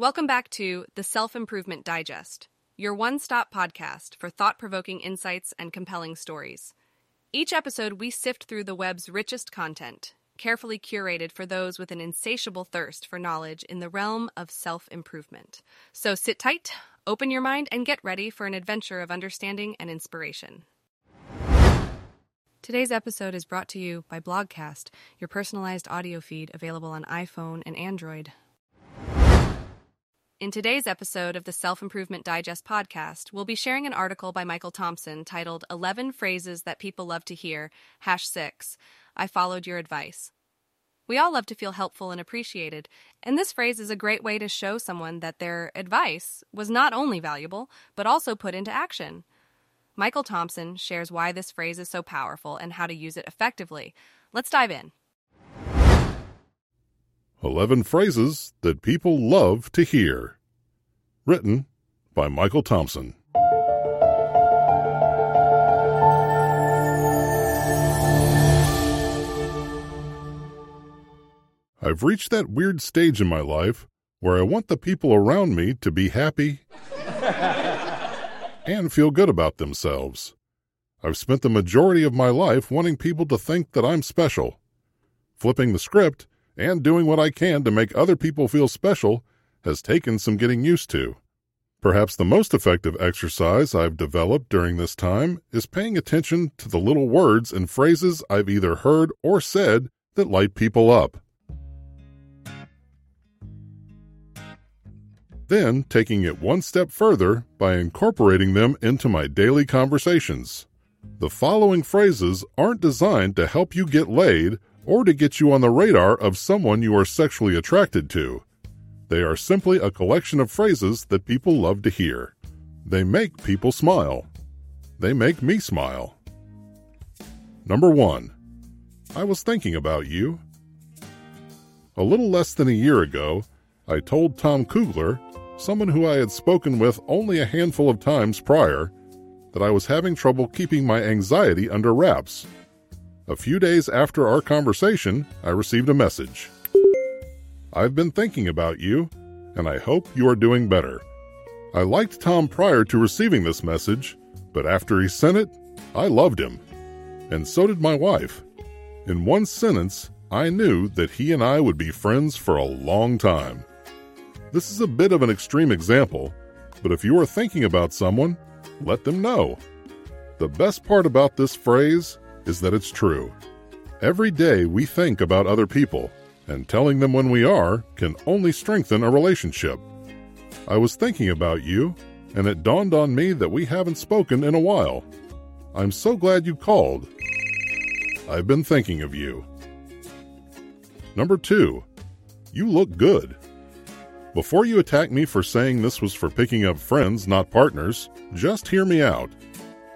Welcome back to the Self Improvement Digest, your one stop podcast for thought provoking insights and compelling stories. Each episode, we sift through the web's richest content, carefully curated for those with an insatiable thirst for knowledge in the realm of self improvement. So sit tight, open your mind, and get ready for an adventure of understanding and inspiration. Today's episode is brought to you by Blogcast, your personalized audio feed available on iPhone and Android. In today's episode of the Self Improvement Digest podcast, we'll be sharing an article by Michael Thompson titled 11 Phrases That People Love to Hear, hash 6. I followed your advice. We all love to feel helpful and appreciated, and this phrase is a great way to show someone that their advice was not only valuable, but also put into action. Michael Thompson shares why this phrase is so powerful and how to use it effectively. Let's dive in. 11 Phrases That People Love to Hear. Written by Michael Thompson. I've reached that weird stage in my life where I want the people around me to be happy and feel good about themselves. I've spent the majority of my life wanting people to think that I'm special. Flipping the script and doing what I can to make other people feel special has taken some getting used to. Perhaps the most effective exercise I've developed during this time is paying attention to the little words and phrases I've either heard or said that light people up. Then taking it one step further by incorporating them into my daily conversations. The following phrases aren't designed to help you get laid or to get you on the radar of someone you are sexually attracted to. They are simply a collection of phrases that people love to hear. They make people smile. They make me smile. Number one, I was thinking about you. A little less than a year ago, I told Tom Kuegler, someone who I had spoken with only a handful of times prior, that I was having trouble keeping my anxiety under wraps. A few days after our conversation, I received a message. I've been thinking about you, and I hope you are doing better. I liked Tom prior to receiving this message, but after he sent it, I loved him. And so did my wife. In one sentence, I knew that he and I would be friends for a long time. This is a bit of an extreme example, but if you are thinking about someone, let them know. The best part about this phrase is that it's true. Every day we think about other people, and telling them when we are can only strengthen a relationship. I was thinking about you, and it dawned on me that we haven't spoken in a while. I'm so glad you called. I've been thinking of you. Number two, you look good. Before you attack me for saying this was for picking up friends, not partners, just hear me out.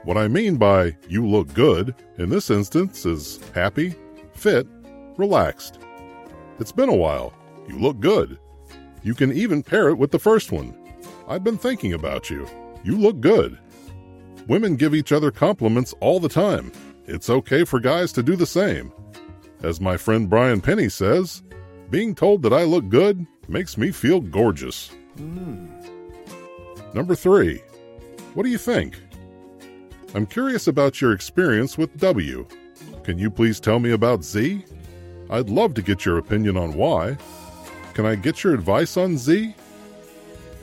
What I mean by you look good in this instance is happy, fit, relaxed. It's been a while. You look good. You can even pair it with the first one. I've been thinking about you. You look good. Women give each other compliments all the time. It's okay for guys to do the same. As my friend Brian Penny says, being told that I look good makes me feel gorgeous. Mm. Number three, what do you think? I'm curious about your experience with W. Can you please tell me about Z? I'd love to get your opinion on why. Can I get your advice on Z?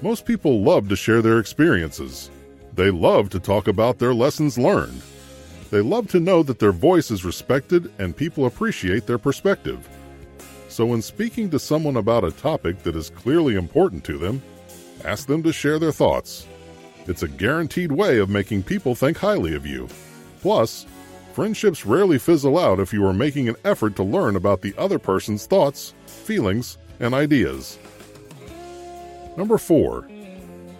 Most people love to share their experiences. They love to talk about their lessons learned. They love to know that their voice is respected and people appreciate their perspective. So, when speaking to someone about a topic that is clearly important to them, ask them to share their thoughts. It's a guaranteed way of making people think highly of you. Plus, Friendships rarely fizzle out if you are making an effort to learn about the other person's thoughts, feelings, and ideas. Number 4.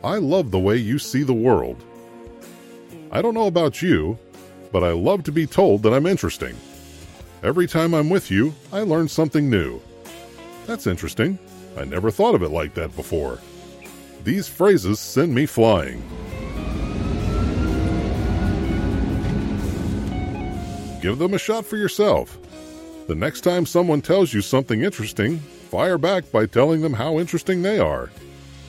I love the way you see the world. I don't know about you, but I love to be told that I'm interesting. Every time I'm with you, I learn something new. That's interesting. I never thought of it like that before. These phrases send me flying. give them a shot for yourself. The next time someone tells you something interesting, fire back by telling them how interesting they are.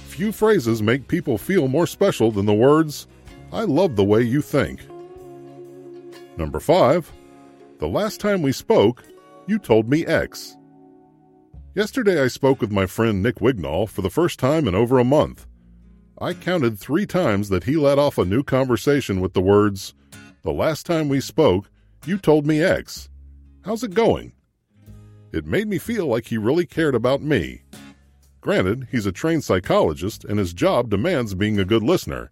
few phrases make people feel more special than the words, I love the way you think. Number 5. The last time we spoke, you told me X. Yesterday I spoke with my friend Nick Wignall for the first time in over a month. I counted three times that he let off a new conversation with the words, The last time we spoke, you told me X. How's it going? It made me feel like he really cared about me. Granted, he's a trained psychologist and his job demands being a good listener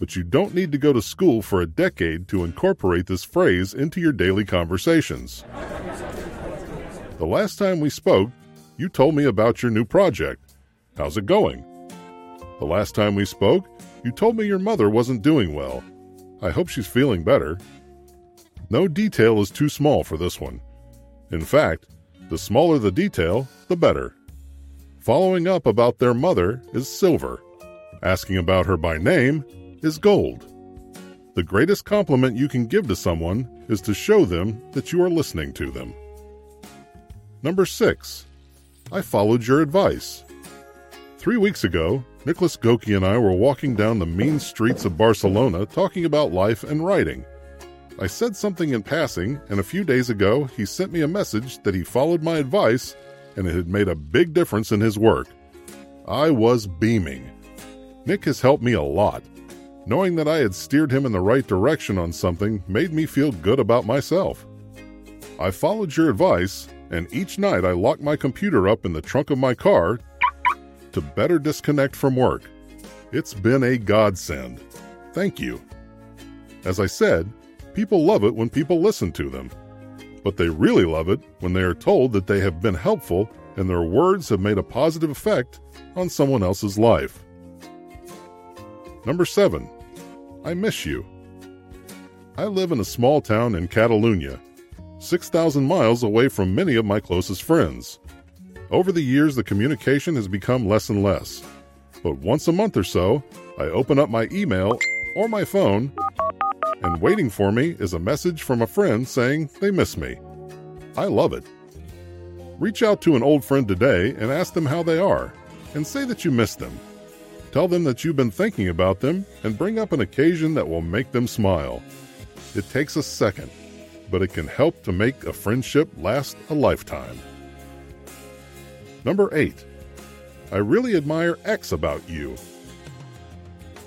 but you don't need to go to school for a decade to incorporate this phrase into your daily conversations. The last time we spoke, you told me about your new project. How's it going? The last time we spoke, you told me your mother wasn't doing well. I hope she's feeling better. No detail is too small for this one. In fact, the smaller the detail, the better. Following up about their mother is silver. Asking about her by name is gold. The greatest compliment you can give to someone is to show them that you are listening to them. Number 6. I followed your advice. Three weeks ago, Nicholas Goki and I were walking down the mean streets of Barcelona talking about life and writing. I said something in passing, and a few days ago he sent me a message that he followed my advice and it had made a big difference in his work. I was beaming. Nick has helped me a lot, Knowing that I had steered him in the right direction on something made me feel good about myself. I followed your advice, and each night I lock my computer up in the trunk of my car to better disconnect from work. It's been a godsend. Thank you. As I said, people love it when people listen to them. But they really love it when they are told that they have been helpful and their words have made a positive effect on someone else's life. Number 7. I miss you. I live in a small town in Catalonia, 6,000 miles away from many of my closest friends. Over the years, the communication has become less and less. But once a month or so, I open up my email or my phone, and waiting for me is a message from a friend saying they miss me. I love it. Reach out to an old friend today and ask them how they are, and say that you miss them. Tell them that you've been thinking about them and bring up an occasion that will make them smile. It takes a second, but it can help to make a friendship last a lifetime. Number 8. I really admire X about you.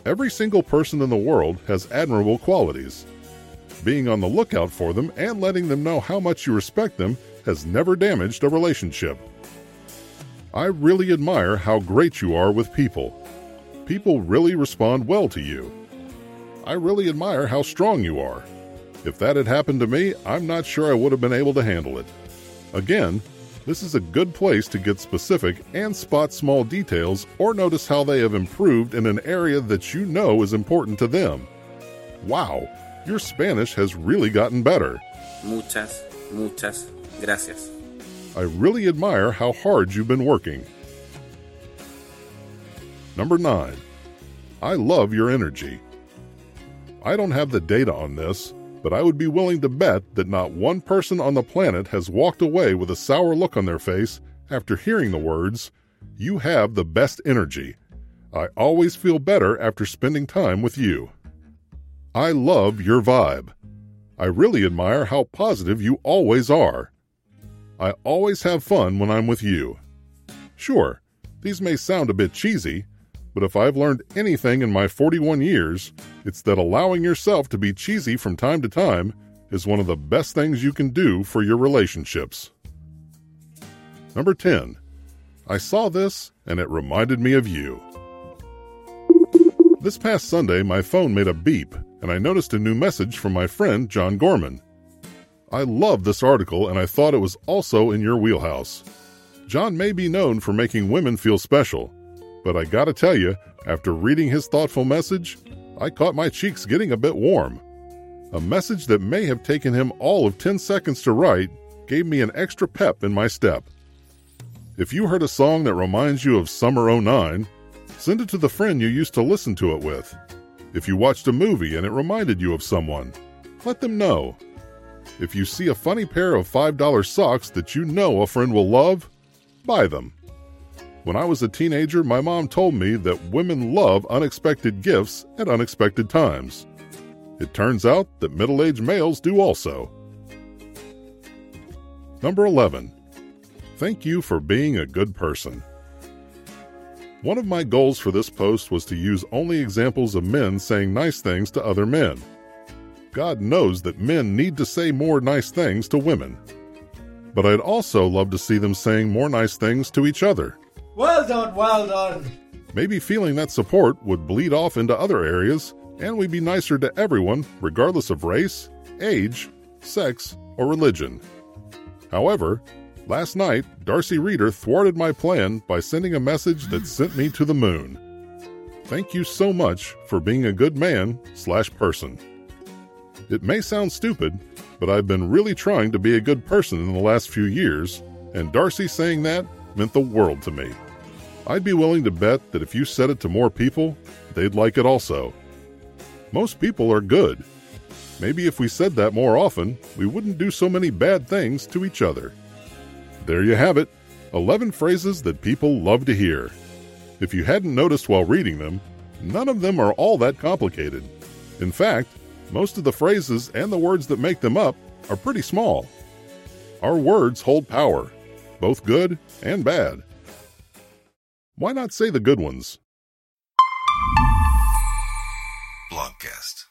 Every single person in the world has admirable qualities. Being on the lookout for them and letting them know how much you respect them has never damaged a relationship. I really admire how great you are with people people really respond well to you. I really admire how strong you are. If that had happened to me, I'm not sure I would have been able to handle it. Again, this is a good place to get specific and spot small details or notice how they have improved in an area that you know is important to them. Wow, your Spanish has really gotten better. Muchas, muchas gracias. I really admire how hard you've been working. Number 9. I love your energy. I don't have the data on this, but I would be willing to bet that not one person on the planet has walked away with a sour look on their face after hearing the words, You have the best energy. I always feel better after spending time with you. I love your vibe. I really admire how positive you always are. I always have fun when I'm with you. Sure, these may sound a bit cheesy, but if I've learned anything in my 41 years, it's that allowing yourself to be cheesy from time to time is one of the best things you can do for your relationships. Number 10. I saw this and it reminded me of you. This past Sunday, my phone made a beep and I noticed a new message from my friend John Gorman. I love this article and I thought it was also in your wheelhouse. John may be known for making women feel special, but I gotta tell you, after reading his thoughtful message, I caught my cheeks getting a bit warm. A message that may have taken him all of 10 seconds to write gave me an extra pep in my step. If you heard a song that reminds you of Summer 09, send it to the friend you used to listen to it with. If you watched a movie and it reminded you of someone, let them know. If you see a funny pair of $5 socks that you know a friend will love, buy them. When I was a teenager, my mom told me that women love unexpected gifts at unexpected times. It turns out that middle aged males do also. Number 11. Thank you for being a good person. One of my goals for this post was to use only examples of men saying nice things to other men. God knows that men need to say more nice things to women. But I'd also love to see them saying more nice things to each other. Well done, well done. Maybe feeling that support would bleed off into other areas, and we'd be nicer to everyone, regardless of race, age, sex, or religion. However, last night, Darcy Reeder thwarted my plan by sending a message that sent me to the moon. Thank you so much for being a good man slash person. It may sound stupid, but I've been really trying to be a good person in the last few years, and Darcy saying that meant the world to me. I'd be willing to bet that if you said it to more people, they'd like it also. Most people are good. Maybe if we said that more often, we wouldn't do so many bad things to each other. There you have it 11 phrases that people love to hear. If you hadn't noticed while reading them, none of them are all that complicated. In fact, most of the phrases and the words that make them up are pretty small. Our words hold power, both good and bad. Why not say the good ones? Blogcast.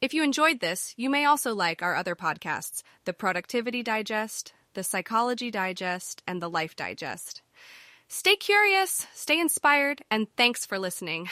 If you enjoyed this, you may also like our other podcasts The Productivity Digest, The Psychology Digest, and The Life Digest. Stay curious, stay inspired, and thanks for listening.